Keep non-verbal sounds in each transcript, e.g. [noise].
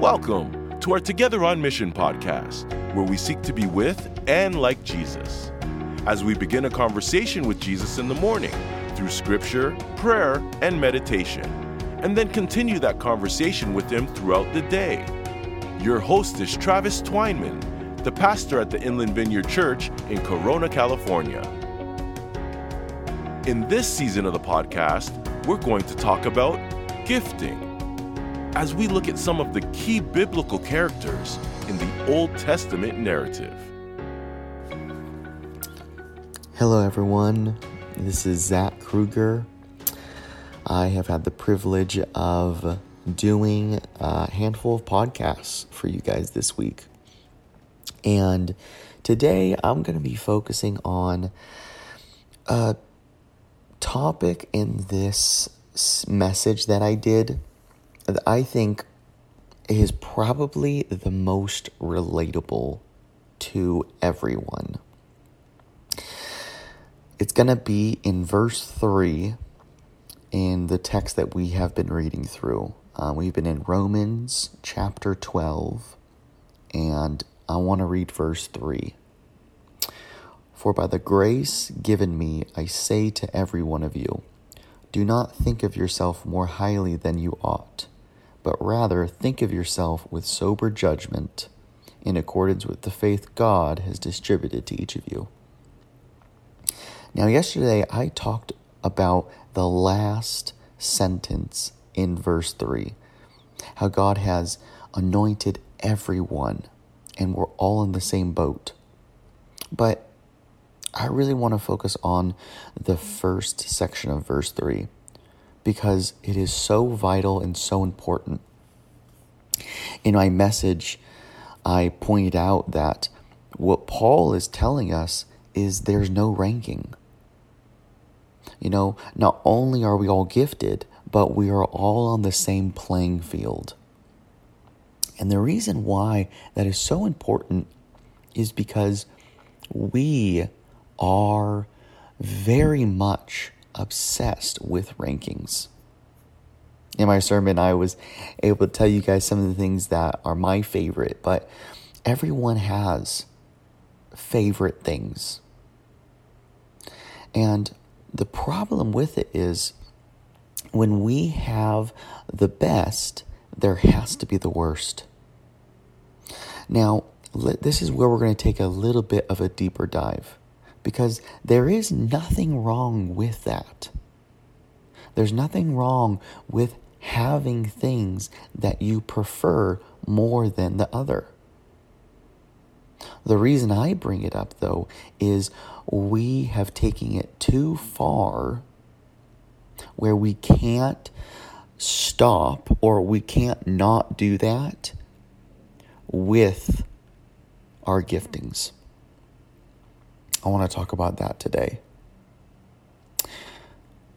Welcome to our Together on Mission podcast, where we seek to be with and like Jesus. As we begin a conversation with Jesus in the morning through scripture, prayer, and meditation, and then continue that conversation with Him throughout the day. Your host is Travis Twineman, the pastor at the Inland Vineyard Church in Corona, California. In this season of the podcast, we're going to talk about gifting as we look at some of the key biblical characters in the Old Testament narrative. Hello, everyone. This is Zach Kruger. I have had the privilege of doing a handful of podcasts for you guys this week. And today I'm going to be focusing on a topic in this message that I did I think is probably the most relatable to everyone. It's going to be in verse 3 in the text that we have been reading through. Uh, we've been in Romans chapter 12, and I want to read verse 3. For by the grace given me, I say to every one of you, do not think of yourself more highly than you ought but rather think of yourself with sober judgment in accordance with the faith God has distributed to each of you. Now, yesterday I talked about the last sentence in verse 3 how God has anointed everyone and we're all in the same boat. But I really want to focus on the first section of verse 3 because it is so vital and so important. In my message, I pointed out that what Paul is telling us is there's no ranking. You know, not only are we all gifted, but we are all on the same playing field. And the reason why that is so important is because we are very much obsessed with rankings. In my sermon, I was able to tell you guys some of the things that are my favorite, but everyone has favorite things. And the problem with it is when we have the best, there has to be the worst. Now, this is where we're going to take a little bit of a deeper dive because there is nothing wrong with that. There's nothing wrong with having things that you prefer more than the other. The reason I bring it up, though, is we have taken it too far where we can't stop or we can't not do that with our giftings. I want to talk about that today.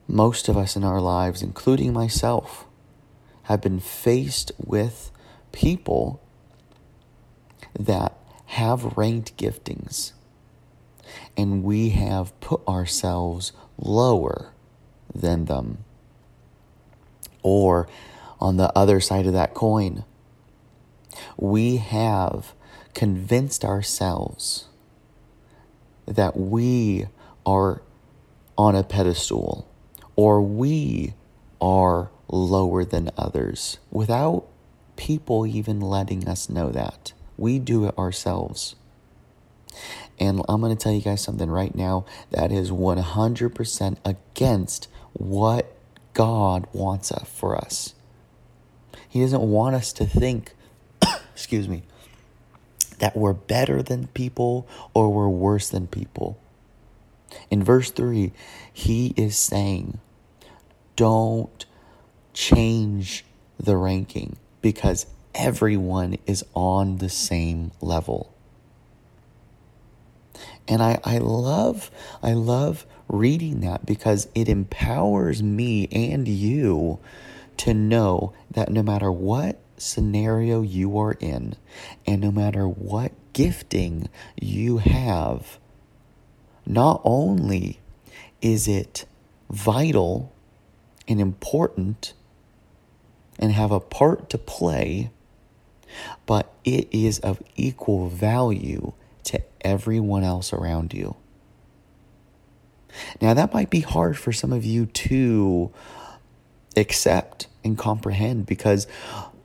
Most of us in our lives, including myself, have been faced with people that have ranked giftings, and we have put ourselves lower than them. Or on the other side of that coin, we have convinced ourselves that we are on a pedestal or we are lower than others without people even letting us know that. We do it ourselves. And I'm going to tell you guys something right now that is 100% against what God wants for us. He doesn't want us to think, [coughs] excuse me, that we're better than people or we're worse than people. In verse 3, he is saying, Don't change the ranking because everyone is on the same level. And I, I love I love reading that because it empowers me and you to know that no matter what scenario you are in, and no matter what gifting you have, not only is it vital and important and have a part to play but it is of equal value to everyone else around you. Now, that might be hard for some of you to accept and comprehend because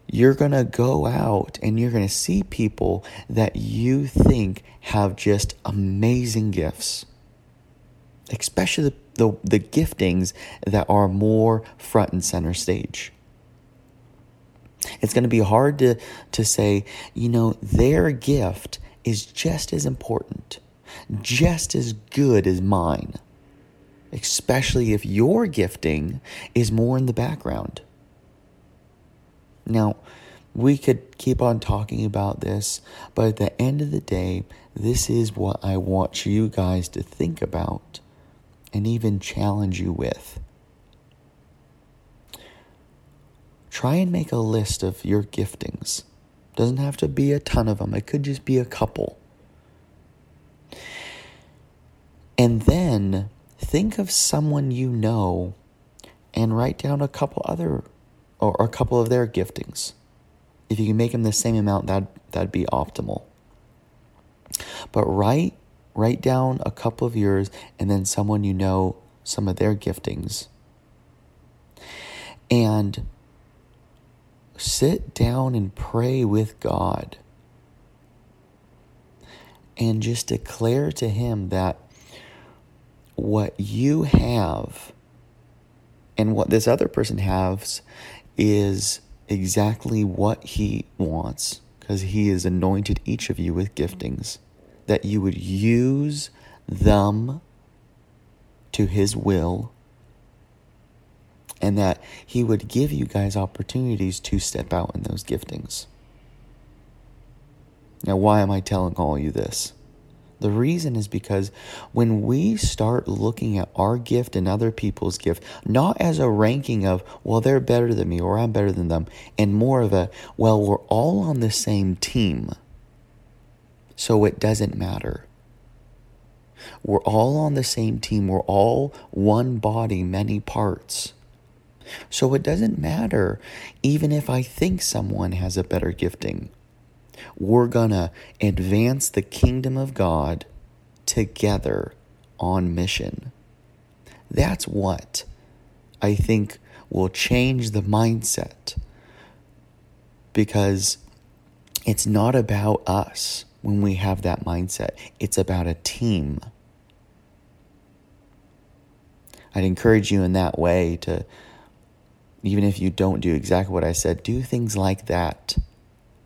you're going to go out and you're going to see people that you think have just amazing gifts, especially the, the, the, giftings that are more front and center stage. It's going to be hard to, to say, you know, their gift is just as important, just as good as mine especially if your gifting is more in the background. Now, we could keep on talking about this, but at the end of the day, this is what I want you guys to think about and even challenge you with. Try and make a list of your giftings. Doesn't have to be a ton of them, it could just be a couple. And then think of someone you know and write down a couple other or a couple of their giftings. If you can make them the same amount, that that'd be optimal. But write write down a couple of yours and then someone you know some of their giftings. And sit down and pray with God. And just declare to him that what you have and what this other person has is exactly what he wants because he has anointed each of you with giftings that you would use them to his will and that he would give you guys opportunities to step out in those giftings. Now, why am I telling all you this? The reason is because when we start looking at our gift and other people's gift, not as a ranking of, well, they're better than me or I'm better than them, and more of a, well, we're all on the same team, so it doesn't matter. We're all on the same team. We're all one body, many parts. So it doesn't matter even if I think someone has a better gifting we're going to advance the kingdom of God together on mission. That's what I think will change the mindset because it's not about us when we have that mindset, it's about a team. I'd encourage you in that way to, even if you don't do exactly what I said, do things like that.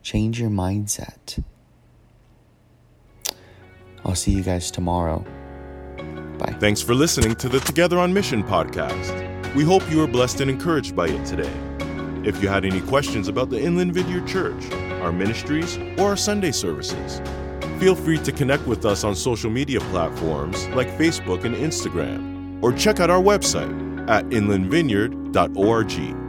Change your mindset. I'll see you guys tomorrow. Bye. Thanks for listening to the Together on Mission podcast. We hope you were blessed and encouraged by it today. If you had any questions about the Inland Vineyard Church, our ministries, or our Sunday services, feel free to connect with us on social media platforms like Facebook and Instagram, or check out our website at inlandvineyard.org.